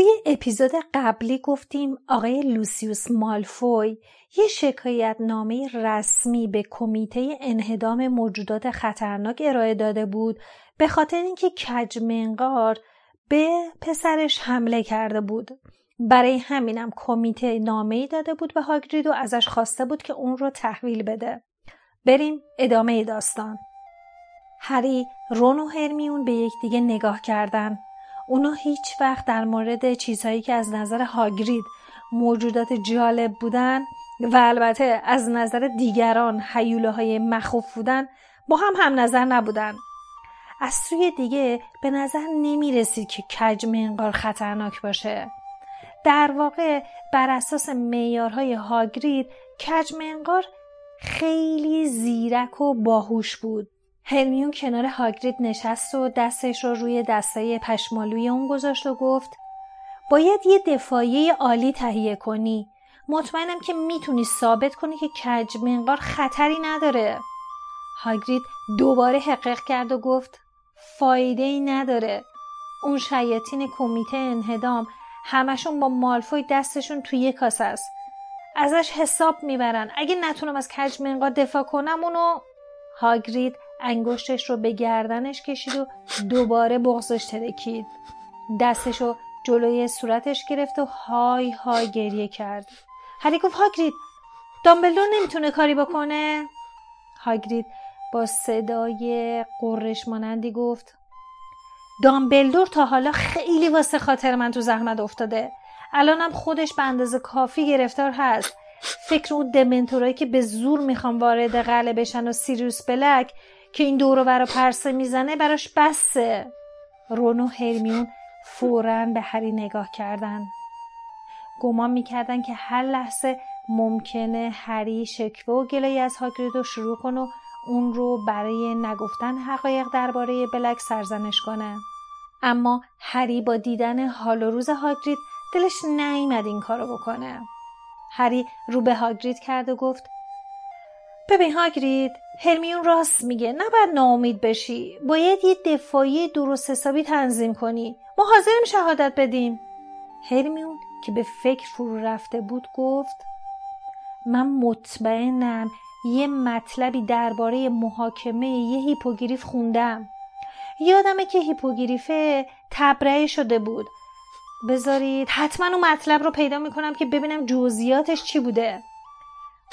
توی اپیزود قبلی گفتیم آقای لوسیوس مالفوی یه شکایت نامه رسمی به کمیته انهدام موجودات خطرناک ارائه داده بود به خاطر اینکه کجمنقار به پسرش حمله کرده بود. برای همینم کمیته نامه ای داده بود به هاگرید و ازش خواسته بود که اون رو تحویل بده. بریم ادامه داستان. هری رون و هرمیون به یکدیگه نگاه کردن. اونا هیچ وقت در مورد چیزهایی که از نظر هاگرید موجودات جالب بودن و البته از نظر دیگران حیوله های مخوف بودن با هم هم نظر نبودن. از سوی دیگه به نظر نمی رسید که کج منقار خطرناک باشه. در واقع بر اساس میارهای هاگرید کج منقار خیلی زیرک و باهوش بود. هرمیون کنار هاگرید نشست و دستش رو روی دستای پشمالوی اون گذاشت و گفت باید یه دفاعی عالی تهیه کنی. مطمئنم که می‌تونی ثابت کنی که کج منقار خطری نداره. هاگرید دوباره حقق کرد و گفت فایده ای نداره. اون شیاطین کمیته انهدام همشون با مالفوی دستشون توی یک کاسه است. ازش حساب می‌برن. اگه نتونم از کج منقار دفاع کنم اونو هاگرید انگشتش رو به گردنش کشید و دوباره بغزش ترکید. دستش رو جلوی صورتش گرفت و های های گریه کرد. هری گفت هاگرید دامبلدور نمی‌تونه کاری بکنه؟ هاگرید با صدای قرش مانندی گفت دامبلدور تا حالا خیلی واسه خاطر من تو زحمت افتاده. الانم خودش به اندازه کافی گرفتار هست. فکر اون دمنتورایی که به زور می‌خوان وارد قلعه بشن و سیریوس بلک که این دورو برا پرسه می‌زنه براش بسه. رون و هرمیون فورا به هری نگاه کردن. گمان می‌کردن که هر لحظه ممکنه هری شکوه و گلایی از هاگرید رو شروع کنه و اون رو برای نگفتن حقایق درباره بلک سرزنش کنه. اما هری با دیدن حال و روز هاگرید دلش نیامد این کارو بکنه. هری رو به هاگرید کرد و گفت ببین هاگرید هرمیون راست میگه. نباید ناامید بشی. باید یه دفاعی درست حسابی تنظیم کنی. ما حاضریم شهادت بدیم. هرمیون که به فکر فرو رفته بود گفت من مطمئنم یه مطلبی درباره محاکمه یه هیپوگریف خوندم. یادمه که هیپوگریفه تبرئه شده بود. بذارید حتما اون مطلب رو پیدا می‌کنم که ببینم جزئیاتش چی بوده.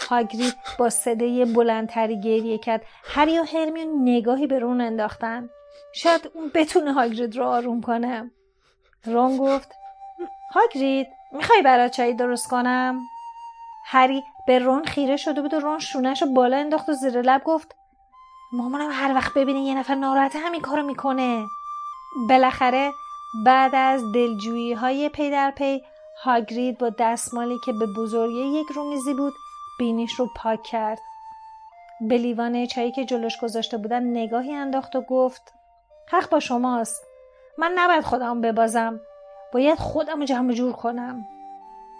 هاگرید با صدای بلندتری گریه کرد. هری و هرمیون نگاهی به رون انداختن. شاید اون بتونه هاگرید رو آروم کنه. رون گفت هاگرید می‌خوای برات چایی درست کنم؟ هری به رون خیره شده بود و رون شونش رو بالا انداخت و زیر لب گفت مامانم هر وقت ببینه یه نفر ناراحت همین کارو می‌کنه. بالاخره بعد از دلجویی های پی در پی هاگرید با دستمالی که به بزرگی یک رومیزی بود بینیش رو پاک کرد. به لیوان چایی که جلوش گذاشته بودن نگاهی انداخت و گفت حق با شماست. من نباید خودم ببازم. باید خودم جمع جور کنم.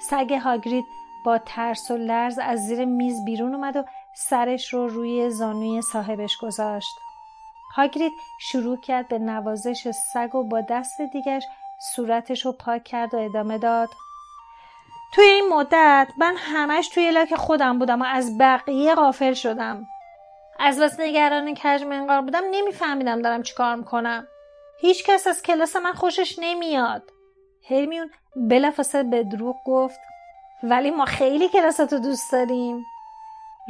سگ هاگرید با ترس و لرز از زیر میز بیرون اومد و سرش رو روی زانوی صاحبش گذاشت. هاگرید شروع کرد به نوازش سگ و با دست دیگش صورتش رو پاک کرد و ادامه داد. توی این مدت من همش توی لاک خودم بودم و از بقیه غافل شدم. از بس نگران کج منقار بودم نمیفهمیدم دارم چیکار می‌کنم. هیچ کس از کلاس من خوشش نمیاد. هرمیون بلافاصله به دروغ گفت ولی ما خیلی کلاساتو دوست داریم.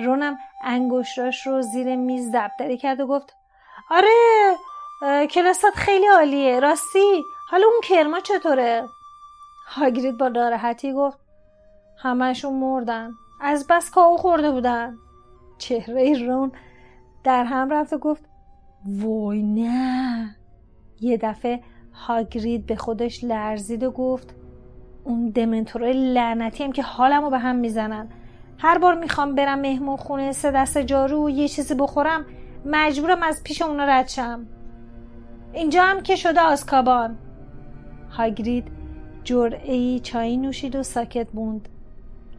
رونم انگشتاش رو زیر میز دبدری کرد و گفت آره کلاسات خیلی عالیه راستی حالا اون کرما چطوره؟ هاگرید با ناراحتی گفت همهشون مردن. از بس کاو خورده بودن. چهره رون در هم رفت و گفت وای نه. یه دفعه هاگرید به خودش لرزید و گفت اون دمنتورای لعنتی هم که حالمو به هم می‌زنن. هر بار می‌خوام برم مهمون خونه سه دست جارو و یه چیزی بخورم مجبورم از پیش اونا رد شم. اینجا هم که شده آسکابان هاگرید جرعه چای نوشید و ساکت موند.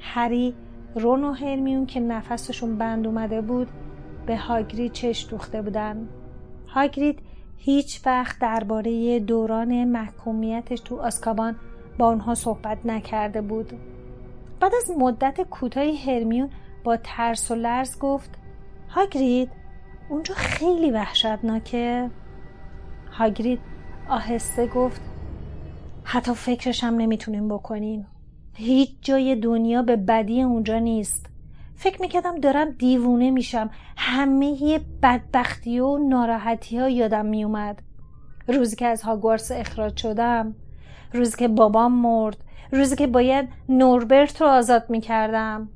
هری رون و هرمیون که نفسشون بند اومده بود به هاگرید چش دوخته بودن. هاگرید هیچ وقت درباره دوران محکومیتش تو آسکابان با آنها صحبت نکرده بود. بعد از مدت کوتاهی هرمیون با ترس و لرز گفت هاگرید اونجا خیلی وحشتناکه. هاگرید آهسته گفت حتی فکرش هم نمی‌تونیم بکنیم هیچ جای دنیا به بدی اونجا نیست. فکر می‌کردم دارم دیوونه میشم. همه بدبختی و ناراحتی ها یادم میومد روزی که از هاگوارس اخراج شدم روزی که بابام مرد روزی که باید نوربرت رو آزاد می‌کردم.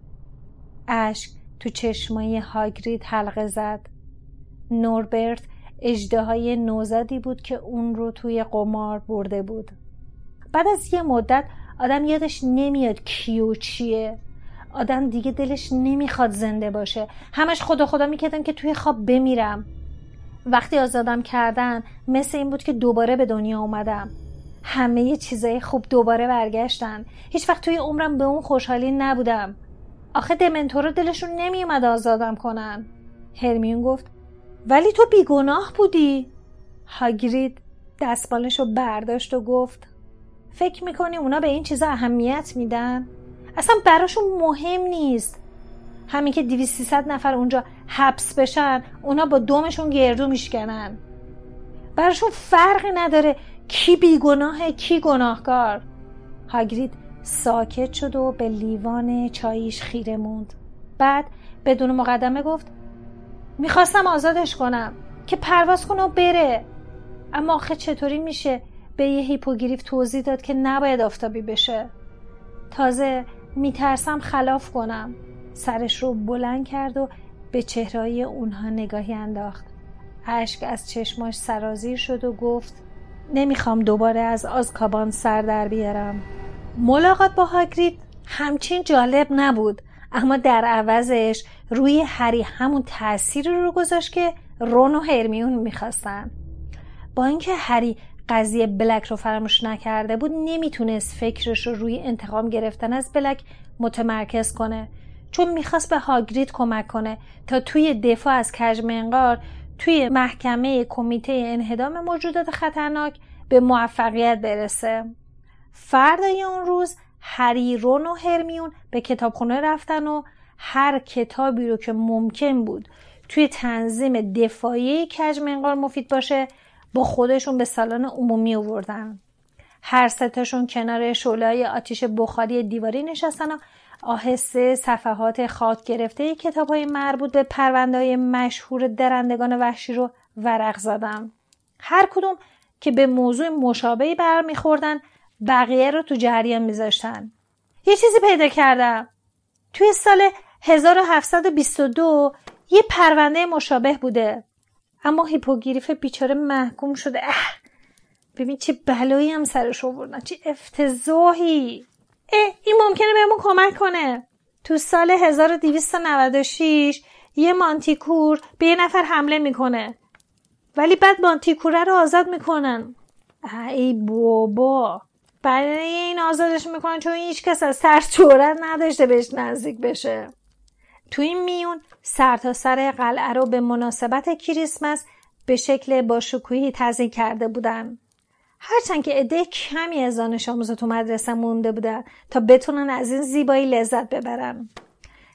اشک تو چشمای هاگرید حلقه زد. نوربرت اجده نوزدی بود که اون رو توی قمار برده بود. بعد از یه مدت آدم یادش نمیاد کیو چیه. آدم دیگه دلش نمی‌خواد زنده باشه. همش خدا خدا می‌کردم که توی خواب بمیرم. وقتی آزادم کردن مثل این بود که دوباره به دنیا اومدم. همه چیزای خوب دوباره برگشتن. هیچ وقت توی عمرم به اون خوشحالی نبودم. آخه دمنتورا دلشون نمیومد آزادم کنن. هرمیون گفت ولی تو بیگناه بودی. هاگرید دستبالش رو برداشت و گفت فکر می‌کنی اونا به این چیزا اهمیت میدن؟ اصلا براشون مهم نیست. همین که دیوی سیصد نفر اونجا حبس بشن اونا با دومشون گردو میشکنن. براشون فرقی نداره کی بیگناه کی گناهکار. هاگرید ساکت شد و به لیوان چاییش خیره موند. بعد بدون مقدمه گفت می‌خواستم آزادش کنم که پرواز کنه و بره. اما آخه چطوری میشه؟ به یه هیپوگریف توضیح داد که نباید آفتابی بشه. تازه میترسم خلاف کنم. سرش رو بلند کرد و به چهرهای اونها نگاهی انداخت. اشک از چشماش سرازیر شد و گفت نمی‌خوام دوباره از آزکابان سر در بیارم. ملاقات با هاگرید همچین جالب نبود اما در عوضش روی هری همون تأثیری رو گذاشت که رون و هرمیون می‌خواستن. با اینکه هری قضیه بلک رو فراموش نکرده بود نمی‌تونست فکرش رو روی انتقام گرفتن از بلک متمرکز کنه. چون می‌خواست به هاگرید کمک کنه تا توی دفاع از کجمنقار توی محکمه کمیته انهدام موجودات خطرناک به موفقیت برسه. فردای اون روز هری رون و هرمیون به کتابخونه رفتن و هر کتابی رو که ممکن بود توی تنظیم دفاعی کجمنقار مفید باشه با خودشون به سالن عمومی آوردن. هر ستاشون کنار شعله آتیش بخاری دیواری نشستن و آهسته صفحات خاک گرفته کتاب های مربوط به پرونده های مشهور درندگان وحشی رو ورق زدن. هر کدوم که به موضوع مشابهی برمیخوردن بقیه رو تو جریان میذاشتن. یه چیزی پیدا کردم. توی سال 1722 یه پرونده مشابه بوده. اما هیپوگریف بیچاره محکوم شده. اه! ببین چه بلایی هم سرش آوردن. چه افتضاحی. اه! این ممکنه بهمون کمک کنه. تو سال 1296 یه مانتیکور به یه نفر حمله می‌کنه. ولی بعد مانتیکوره رو آزاد می‌کنن. ای بابا. برای این آزادش می‌کنن چون هیچ کس از ترس جورت نداشته بهش نزدیک بشه. تو این میون سر سر قلعه رو به مناسبت کریسمس به شکل با شکوهی تزیین کرده بودن. هرچند که عده کمی از دانش آموزا تو مدرسه مونده بودن تا بتونن از این زیبایی لذت ببرن.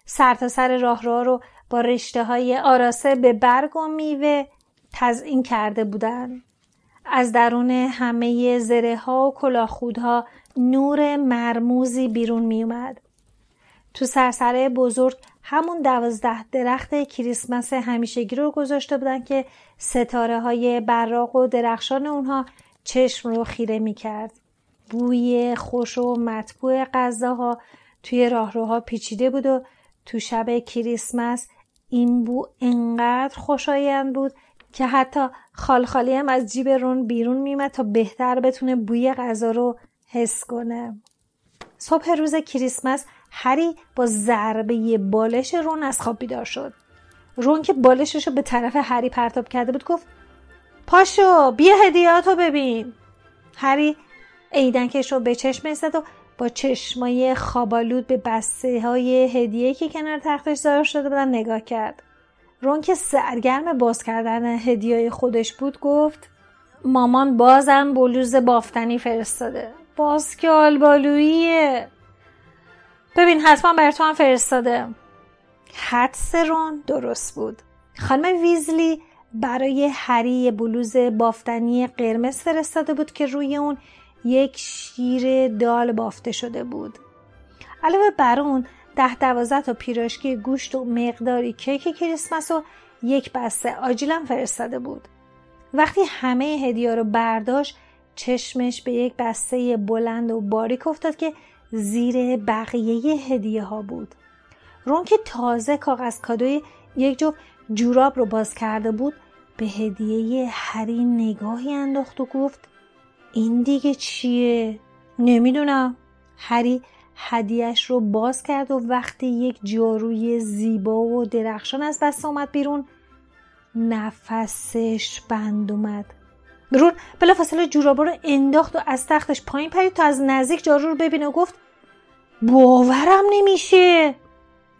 سر سر راه را رو با رشته های آراسه به برگ و میوه تزئین کرده بودن. از درون همه زره ها و کلاخودها نور مرموزی بیرون می اومد. تو سرسره بزرگ همون دوازده درخت کریسمس همیشگی رو گذاشته بودن که ستاره های براق و درخشان اونها چشم رو خیره می کرد. بوی خوش و مطبوع غذاها توی راهروها پیچیده بود و تو شب کریسمس این بو انقدر خوشایند بود که حتی خالخالی هم از جیب رون بیرون میمد تا بهتر بتونه بوی غذا رو حس کنه صبح روز کریسمس هری با ضربه بالش رون از خواب بیدار شد. رون که بالشش رو به طرف هری پرتاب کرده بود گفت پاشو بیا هدیاتو ببین. هری ایدنکش رو به چشم زد و با چشمای خابالود به بسته های هدیه که کنار تختش ظاهر شده بودن نگاه کرد. رون که سرگرم باز کردن هدیه خودش بود گفت مامان بازم بلوز بافتنی فرستاده. باز که آلبالوییه. ببین حتما بر تو هم فرستاده. حدس رون درست بود. خانم ویزلی برای هری بلوز بافتنی قرمز فرستاده بود که روی اون یک شیر دال بافته شده بود. علاوه بر اون ده دوازده تا پیراشکی گوشت و مقداری کیک کریسمس و یک بسته آجیلم فرستاده بود. وقتی همه هدیه رو برداشت چشمش به یک بسته بلند و باریک افتاد که زیر بقیه هدیه ها بود. رون که تازه کاغذ کادوی یک جفت جوراب رو باز کرده بود به هدیه هری نگاهی انداخت و گفت این دیگه چیه؟ نمی‌دونم. هری هدیهش رو باز کرد و وقتی یک جاروی زیبا و درخشان از دست آمد بیرون نفسش بند اومد. رون بلافاصله جورابا رو انداخت و از تختش پایین پرید تا از نزدیک جارو رو ببینه و گفت باورم نمیشه.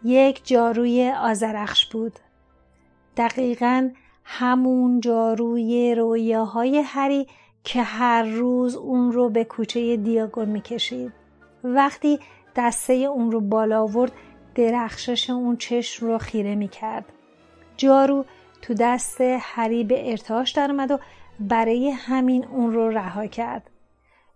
یک جاروی آزرخش بود. دقیقا همون جاروی رویاهای هری که هر روز اون رو به کوچه دیاگون می‌کشید. وقتی دسته اون رو بالا آورد درخشش اون چشم رو خیره می‌کرد. جارو تو دست هری به ارتعاش درآمد و برای همین اون رو رها کرد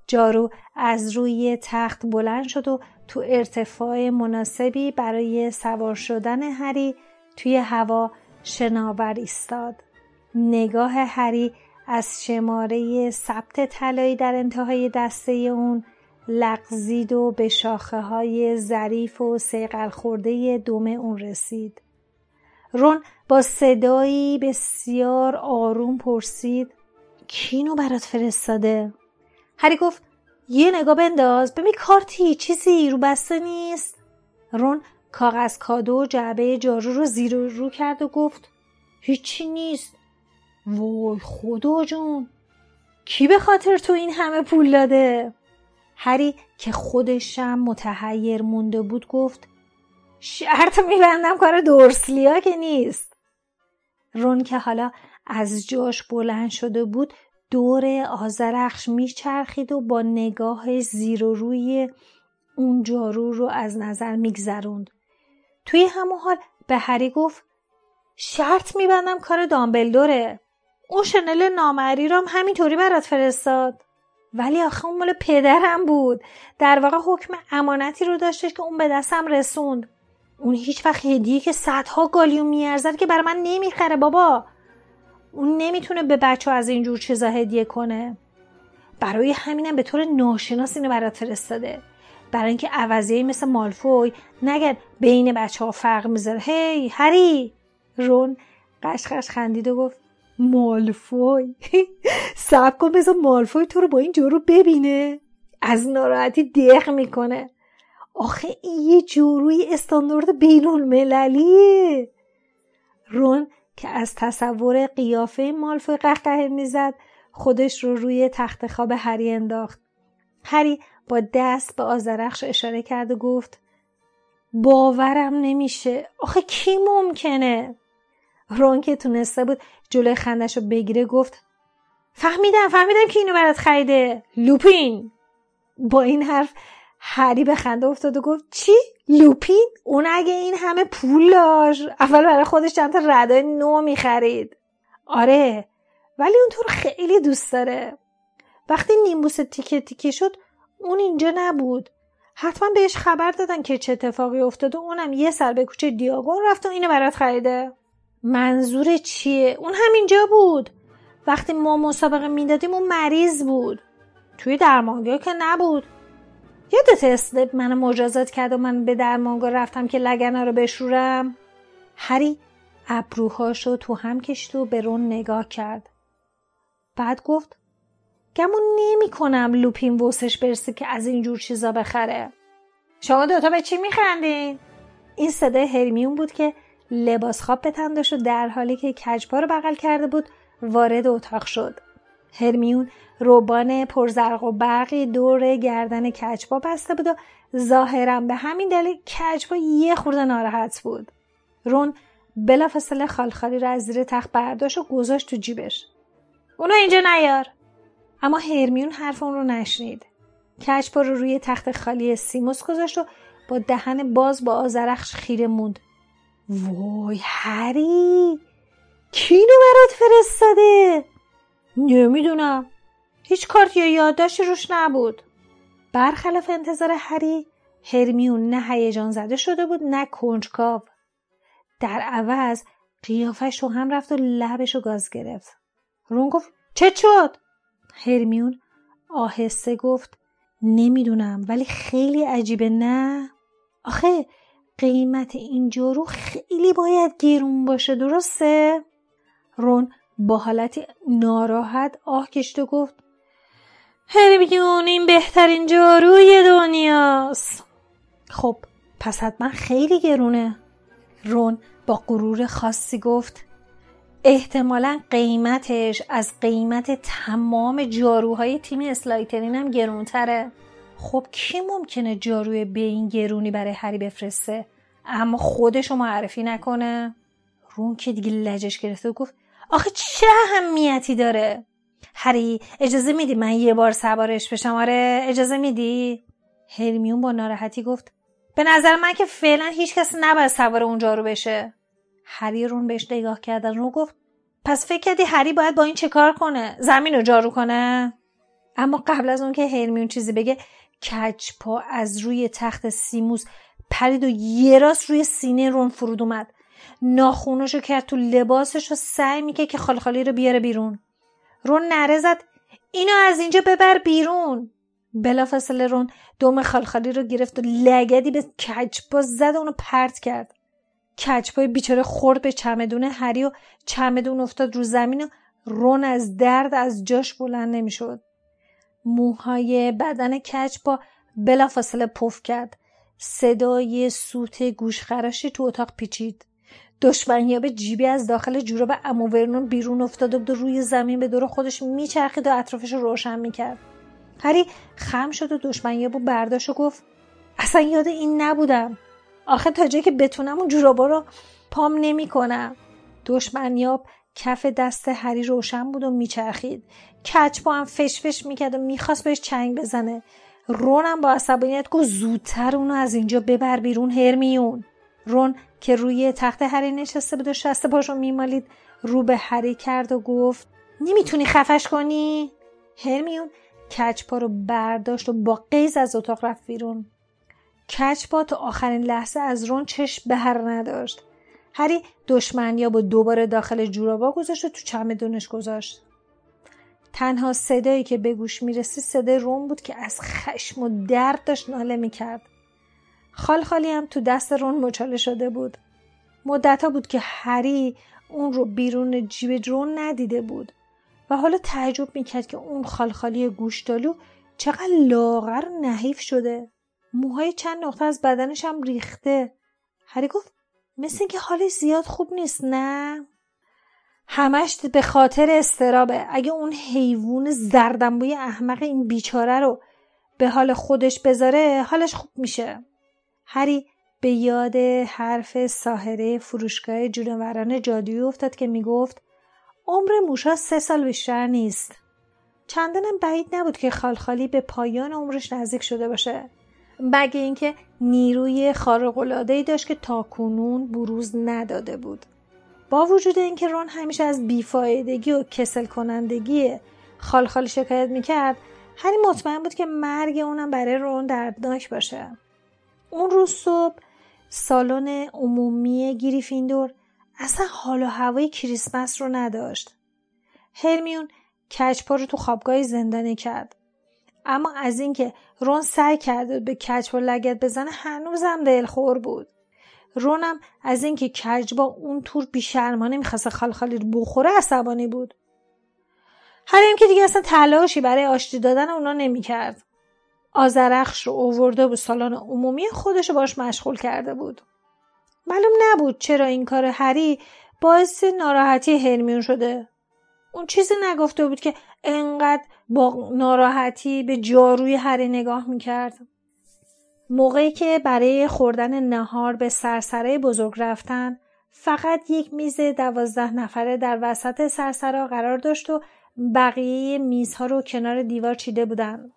جارو از روی تخت بلند شد و تو ارتفاع مناسبی برای سوار شدن هری توی هوا شناور ایستاد نگاه هری از شماره ثبت طلایی در انتهای دسته اون لغزید و به شاخه های ظریف و سیقل خورده دومه اون رسید. رون با صدایی بسیار آروم پرسید کینو برات فرستاده؟ هری گفت یه نگاه بنداز ببین کارتی چیزی رو بسته نیست. رون کاغذ کادو و جعبه جارو رو زیر رو کرد و گفت هیچی نیست. وای خدا جون کی به خاطر تو این همه پول داده؟ هری که خودشم متحیر مونده بود گفت شرط میبندم کار دورسلیا که نیست. رون که حالا از جاش بلند شده بود دور آزرخش میچرخید و با نگاه زیر و روی اون جارو رو از نظر میگذروند. توی همون حال به هری گفت شرط میبندم کار دامبلدوره. اون شنل نامری رو هم همینطوری برات فرستاد. ولی آخه اون مال پدرم بود. در واقع حکم امانتی رو داشتش که اون به دستم رسوند. اون هیچ وقت هدیه که صدها گالیوم میارزد که برای من نمی‌خره بابا. اون نمی‌تونه به بچه از اینجور چیزا هدیه کنه. برای همینم به طور ناشناس اینو برات فرستاده. برای اینکه عوضیه مثل مالفوی نگن بین بچه ها فرق می‌ذاره. هی هری. رون قشقش خندید و گفت مالفوی. سب کن بذار مالفوی تو رو با این جورو ببینه. از ناراحتی دق می‌کنه. آخه این یه جوروی استاندارد بینون مللیه رون که از تصور قیافه مالفوی قهقه می‌زد خودش رو روی تخت خواب هری انداخت. هری با دست به آزرخش اشاره کرد و گفت باورم نمیشه. آخه کی ممکنه؟ رون که تونسته بود جلوی خندش رو بگیره گفت فهمیدم فهمیدم که اینو برات خریده. لوپین. با این حرف هری به خنده افتاد و گفت چی؟ لوپین؟ اون اگه این همه پول داشت؟ اول برای خودش چند تا ردای نو می‌خرید. آره ولی اون تو خیلی دوست داره. وقتی نیمبوس تیکه تیکه شد اون اینجا نبود. حتما بهش خبر دادن که چه اتفاقی افتاد و اونم یه سر به کوچه دیاگون رفت و اینو برات خریده. منظور چیه؟ اون همینجا بود. وقتی ما مسابقه می‌دادیم اون مریض بود. توی درمانگاه که نبود. یادت اسنپ منو مجازات کرد و من به درمانگاه رفتم که لگنا رو بشورم. هری ابروهاشو تو هم کشید و به رون نگاه کرد. بعد گفت گمون نمی کنم لوپین وسش برسه که از اینجور چیزا بخره. شما دوتا به چی میخندین؟ این صدای هرمیون بود که لباس خواب به تن و در حالی که کجپا رو بغل کرده بود وارد اتاق شد. هرمیون روبان پرزرق و برقی دور گردن کچبا بسته بود و ظاهرا به همین دلیل کچبا یه خورده ناراحت بود. رون بلافاصله خالخالی را از زیر تخت برداشت و گذاشت تو جیبش. اونو اینجا نیار. اما هرمیون حرف اون رو نشنید. کچبا رو روی تخت خالی سیموس گذاشت و با دهن باز با آزرخش خیره موند. وای هری کینو برات فرستاده؟ نمی‌دونم. هیچ کارت یا یادداشتی روش نبود. برخلاف انتظار هری هرمیون نه هیجان زده شده بود نه کنجکاو. در عوض قیافش رو هم رفت و لبش رو گاز گرفت. رون گفت چه شد؟ هرمیون آهسته گفت نمی‌دونم ولی خیلی عجیبه نه؟ آخه قیمت این جارو خیلی باید گیرون باشه درسته؟ رون با حالتی ناراحت آه کشت و گفت هرمیون این بهترین جاروی دنیاست. خب پس حتما خیلی گرونه. رون با غرور خاصی گفت احتمالا قیمتش از قیمت تمام جاروهای تیم اسلایترین هم گرونتره. خب کی ممکنه جاروی به این گرونی برای هری بفرسته؟ اما خودشو معرفی نکنه. رون که دیگه لجش گرفته و گفت آخه چه اهمیتی داره؟ هری اجازه میدی من یه بار سوارش بشم؟ آره اجازه میدی؟ هرمیون با ناراحتی گفت به نظر من که فعلا هیچ کس نباید سوار اونجا رو بشه. هری رون بهش نگاه کردن رو گفت پس فکر کردی هری باید با این چه کار کنه؟ زمین رو جارو کنه؟ اما قبل از اون که هرمیون چیزی بگه کچ پا از روی تخت سیموس پرید و یه راست روی سینه رون فرود اومد. ناخونشو کرد تو لباسش و سعی می‌کرد که خالخالی رو بیاره بیرون. رون نره زد. اینو از اینجا ببر بیرون. بلافاصله رون دوم خالخالی رو گرفت و لگدی به کچپا زد و اونو پرت کرد. کچپای بیچاره خورد به چمدون هری و چمدون افتاد رو زمین و رون از درد از جاش بلند نمی‌شد. موهای بدن کچپا بلافاصله پف کرد. صدای سوت گوشخراشی تو اتاق پیچید. به جیبی از داخل جوراب امو ورنون بیرون افتاد و روی زمین به دور خودش میچرخید و اطرافش رو روشن می‌کرد. هری خم شد و دشمنیابو برداشت و گفت اصلا یاد این نبودم. آخه تا جایی که بتونم اون جورابا رو پام نمی‌کنم. دشمنیاب کف دست هری روشن بود و میچرخید. کچ با هم فش فش می‌کرد و می‌خواست بهش چنگ بزنه. رونم با عصبانیت گفت زودتر اونو از اینجا ببر بیرون هرمیون. رون که روی تخت هری نشسته بود و شسته پاشو میمالید رو به هری کرد و گفت نمی‌تونی خفش کنی؟ هرمیون کچپا رو برداشت و با قیز از اتاق رفت بیرون. کچپا تا آخرین لحظه از رون چشم به هر نداشت. هری دشمنیا با دوباره داخل جورابا گذاشت و تو چمدونش گذاشت. تنها صدایی که به گوش می‌رسی صدای رون بود که از خشم و درد داشت ناله می‌کرد. خال خالی هم تو دست رون مچاله شده بود. مدتا بود که هری اون رو بیرون جیب رون ندیده بود و حالا تعجب می‌کرد که اون خالخالی گوشتالو چقدر لاغر و نحیف شده. موهای چند نقطه از بدنش هم ریخته. هری گفت مثل اینکه حالش زیاد خوب نیست نه؟ همش به خاطر استرابه. اگه اون حیوان زردنبوی احمق این بیچاره رو به حال خودش بذاره حالش خوب میشه. هری به یاد حرف ساهره فروشگاه جونوران جادویی افتاد که می‌گفت عمر موشا سه سال بیشتر نیست. چندانم بعید نبود که خالخالی به پایان عمرش نزدیک شده باشه. مگه اینکه نیروی خارق‌العاده‌ای داشت که تاکنون بروز نداده بود. با وجود اینکه رون همیشه از بیفایدگی و کسل کنندگی خالخال شکایت می‌کرد هری مطمئن بود که مرگ اونم برای رون دردناک باشه. اون روز صبح سالن عمومی گریفیندور اصلا حال و هوای کریسمس رو نداشت. هرمیون کچپا رو تو خوابگاه زندانی کرد. اما از اینکه رون سعی کرده به و لگت بزنه هنوزم دلخور بود. رونم از اینکه کج با اون تور بیشرمانه می‌خواسته خالخالی رو بخوره عصبانی بود. هریم که دیگه اصلا تلاشی برای آشتی دادن اونا نمی‌کرد. آزرخش رو اوورده به سالن عمومی خودش رو باش مشغول کرده بود. معلوم نبود چرا این کار هری باعث ناراحتی هرمیون شده. اون چیزی نگفته بود که انقدر با ناراحتی به جاروی هری نگاه می‌کرد. موقعی که برای خوردن نهار به سرسره بزرگ رفتن فقط یک میز دوازده نفره در وسط سرسرا قرار داشت و بقیه میزها رو کنار دیوار چیده بودن.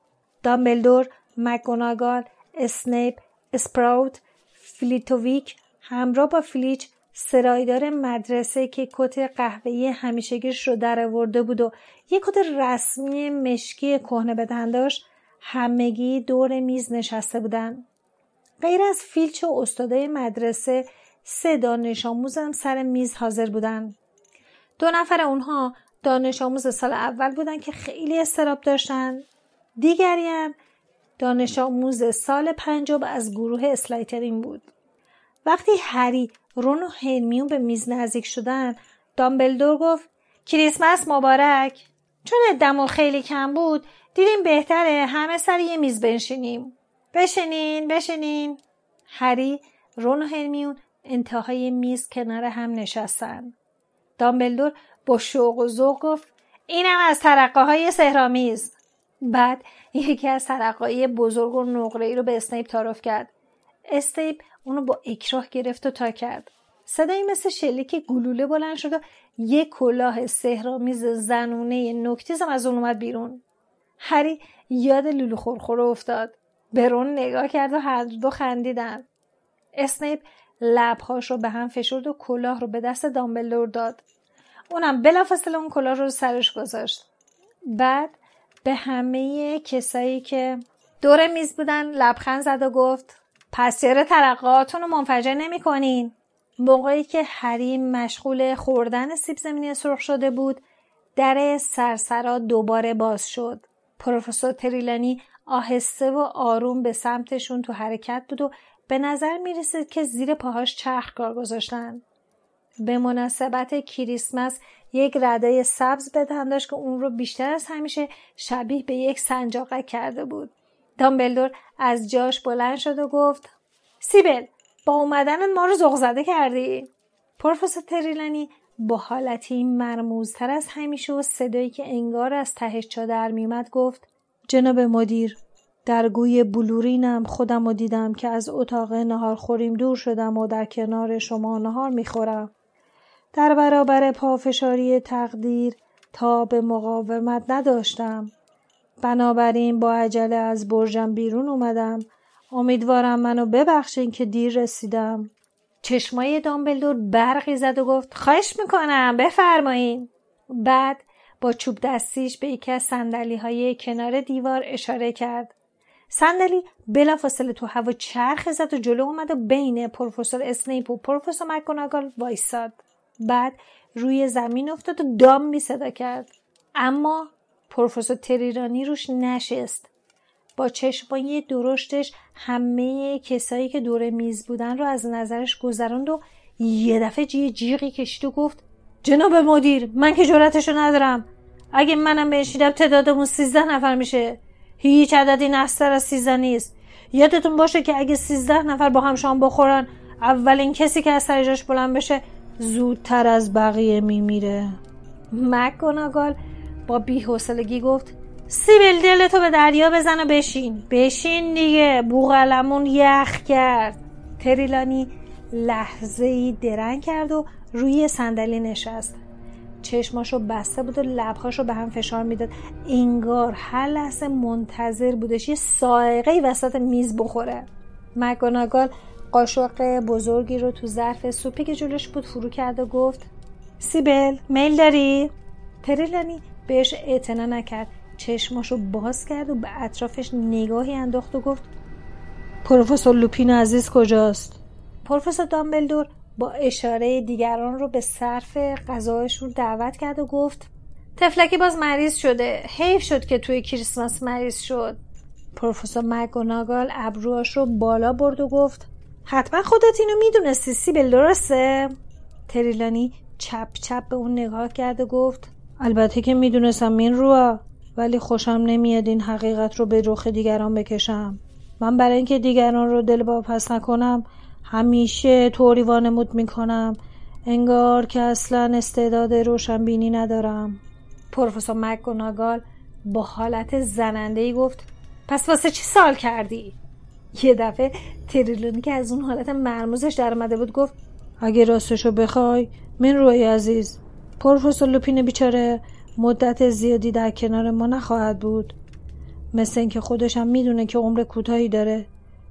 دامبلدور، مکگوناگال، اسنیپ، اسپراوت، فلیتوویک همراه با فیلچ سرایدار مدرسه که کت قهوه‌ای همیشگیش رو درآورده بود و یک کت رسمی مشکی کهنه به تن داشت همگی دور میز نشسته بودن. غیر از فیلچ و استادای مدرسه سه دانش آموزم سر میز حاضر بودن. دو نفر اونها دانش آموز سال اول بودن که خیلی اضطراب داشتن. دیگری هم دانش آموز سال پنجم از گروه اسلایترین بود. وقتی هری رون و هرمیون به میز نزدیک شدن دامبلدور گفت کریسمس مبارک. چون دمو خیلی کم بود دیدیم بهتره همه سر یه میز بنشینیم. بشینین بشینین. هری رون و هرمیون انتهای میز کنار هم نشستن. دامبلدور با شوق و ذوق گفت اینم از ترقه های سحرآمیز. بعد یکی از ترقه بزرگ و نقره ای رو به اسنیپ تعارف کرد. اسنیپ اونو با اکراه گرفت و تا کرد. صدایی مثل شلیک گلوله بلند شد و یک کلاه سحرآمیز زنونه نوک تیزم از اون اومد بیرون. هری یاد لولو خورخور افتاد. به رون نگاه کرد و هر دو خندیدن. اسنیپ لبهاش رو به هم فشرد و کلاه رو به دست دامبلور داد. اونم بلافاصله اون کلاه رو سرش گذاشت. بعد به همه کسایی که دور میز بودن لبخند زد و گفت پس چرا ترقاتون رو منفجر نمی کنین؟ موقعی که حریم مشغول خوردن سیب زمینی سرخ شده بود در سرسرا دوباره باز شد. پروفسور تریلانی آهسته و آروم به سمتشون تو حرکت بود و به نظر می رسید که زیر پاهاش چرخ کار گذاشتن. به مناسبت کریسمس یک رده سبز به داشت که اون رو بیشتر از همیشه شبیه به یک سنجاقه کرده بود. دامبلدور از جاش بلند شد و گفت سیبل با اومدن ما رو زغ زده کردی پروفسور تریلانی با حالتی مرموزتر از همیشه و صدایی که انگار از تهش چا در گفت جناب مدیر در گوی بلورینم خودم رو دیدم که از اتاق نهار خوریم دور شدم و در کنار شما نهار می‌خورم در برابر پافشاری تقدیر تا به مقاومت نداشتم. بنابراین با عجله از برجم بیرون اومدم. امیدوارم منو ببخشین که دیر رسیدم. چشمای دامبلدور برقی زد و گفت خواهش می‌کنم بفرمایین. بعد با چوب دستیش به یکی از سندلی های کنار دیوار اشاره کرد. صندلی بلافاصله تو هوا چرخ زد و جلو اومد و بین پروفسور اسنیپ و پروفسور مکگوناگال وایساد. بعد روی زمین افتاد و دام می صدا کرد. اما پروفسور تریرانی روش نشست. با چشمای درشتش همه کسایی که دور میز بودن رو از نظرش گذراند و یه دفعه جیه جیغی کشید و گفت جناب مدیر من که جراتشو ندارم. اگه منم بنشیدم تعدادمون سیزده نفر میشه. هیچ عددی نستر از سیزده نیست. یادتون باشه که اگه سیزده نفر با هم شام بخورن اولین کسی که از سر جاش بلند بشه زودتر از بقیه میمیره. مک با بیحوصلگی گفت سیبل دلتو به دریا بزن و بشین. بشین دیگه بوغلمون یخ کرد. تریلانی لحظه ای درنگ کرد و روی صندلی نشست. چشماشو بسته بود و لبهاشو به هم فشار می‌داد. انگار هر لحظه منتظر بودش یه سائقه وسط میز بخوره. مگوناگال قاشق بزرگی رو تو ظرف سوپی که جلوش بود فرو کرد و گفت سیبل میل داری؟ تریلانی بهش اعتنا نکرد چشماشو باز کرد و به اطرافش نگاهی انداخت و گفت پروفسور لوپین عزیز کجاست؟ پروفسور دامبلدور با اشاره دیگران رو به صرف غذایشون دعوت کرد و گفت تفلکی باز مریض شده حیف شد که توی کریسمس مریض شد پروفسور مگوناگال ابروهاش رو بالا برد و گفت حتما خودت اینو می‌دونستی سیبل درسته؟ تریلانی چپ چپ به اون نگاه کرد و گفت البته که می‌دونستم این رو ولی خوشم نمیاد این حقیقت رو به رخ دیگران بکشم. من برای اینکه دیگران رو دل پس نکنم همیشه طوری وانمود می‌کنم. انگار که اصلا استعداد روشنبینی ندارم. پروفسور مکگوناگال با حالت زننده ای گفت پس واسه چی سال کردی؟ یه دفعه تریلونی که از اون حالت مرموزش در آمده بود گفت اگه راستشو بخوای من روی عزیز پروفسور لوپین بیچاره مدت زیادی در کنار ما نخواهد بود. مثل اینکه خودشم می‌دونه که عمر کوتاهی داره.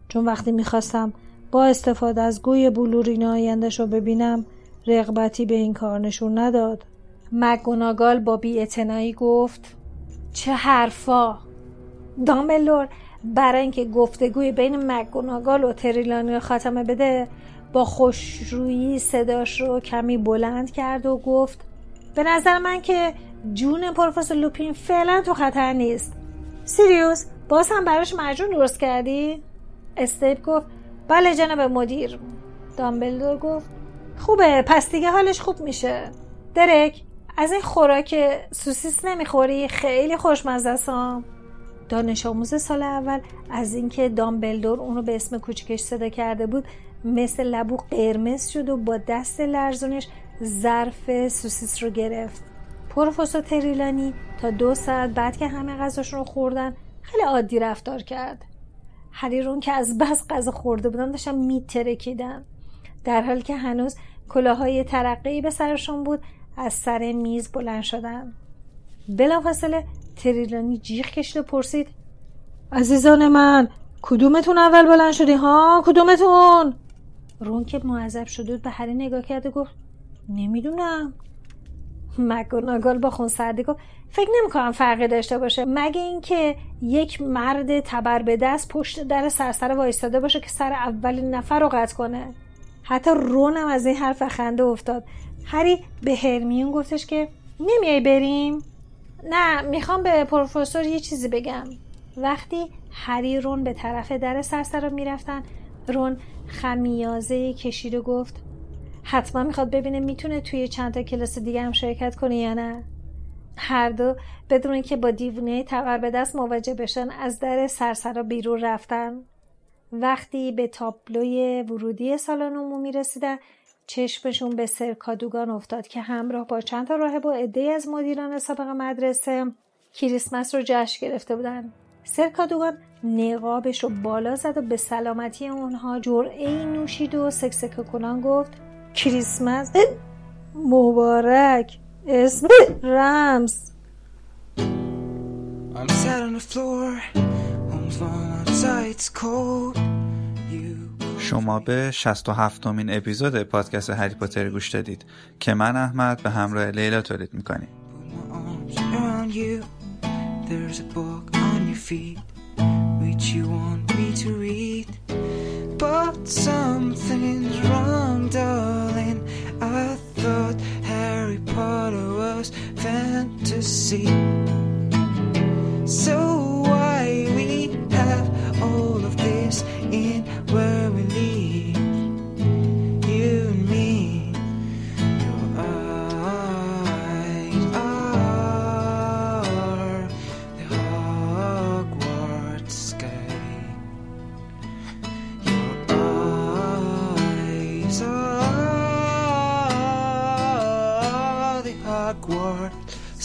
چون وقتی می‌خواستم با استفاده از گوی بلورین آیندهش رو ببینم رغبتی به این کار نشون نداد. مگوناگال با بیاعتنایی گفت چه حرفا! دامبلور برای اینکه گفتگوی بین مگوناگال و تریلانی خاتمه بده با خوشرویی صداش رو کمی بلند کرد و گفت به نظر من که جون پروفسور لوپین فعلا تو خطر نیست. سیریوس باز هم براش مجون درست کردی؟ استیپ گفت بله جناب مدیر. دامبلدور گفت خوبه پس دیگه حالش خوب میشه. درک از این خوراک سوسیس نمی‌خوری؟ خیلی خوشمزه است. دانش آموز سال اول از اینکه دامبلدور اونو به اسم کوچکش صدا کرده بود مثل لبو قرمز شد و با دست لرزونش ظرف سوسیس رو گرفت. پروفسور تریلانی تا دو ساعت بعد که همه غذاشون رو خوردن خیلی عادی رفتار کرد. هریرون که از بس غذا خورده بودن داشتن میترکیدن در حالی که هنوز کلاهای ترقی به سرشون بود از سر میز بلند شدن. بلافاصله تریلانی جیغ کشید و پرسید عزیزان من کدومتون اول بلند شدی ها؟ کدومتون؟ رون که معذب شده به هری نگاه کرد و گفت نمی‌دونم. مگوناگال با خون سردی گفت فکر نمی‌کنم فرقی داشته باشه. مگه اینکه یک مرد تبر به دست پشت در سرسر وایستاده باشه که سر اولین نفر رو قطع کنه؟ حتی رونم از این حرف خنده افتاد. هری به هرمیون گفتش که نمیای بریم؟ نه می‌خوام به پروفسور یه چیزی بگم. وقتی هری رون به طرف در سرسر رو می‌رفتن رون خمیازه کشید و گفت حتما می‌خواد ببینه می‌تونه توی چند تا کلاس دیگه هم شرکت کنه یا نه. هر دو بدون که با دیوونه تبر به دست مواجه بشن از در سرسرا بیرون رفتن. وقتی به تابلوی ورودی سالن عمومی رسیدن چشمشون به سرکادوگان افتاد که همراه با چند تا راهب و عده از مدیران سابق مدرسه کریسمس رو جشن گرفته بودن. سرکادوگان نقابش رو بالا زد و به سلامتی اونها جرعه نوشید و سکسک کنان گفت کریسمس مبارک اسم رمز. I'm sat on the floor outside, it's cold. شما به 67 امین اپیزود پادکست هری پاتر گوش دادید که من احمد به همراه لیلا تولید می‌کنیم. So why we have all of this in where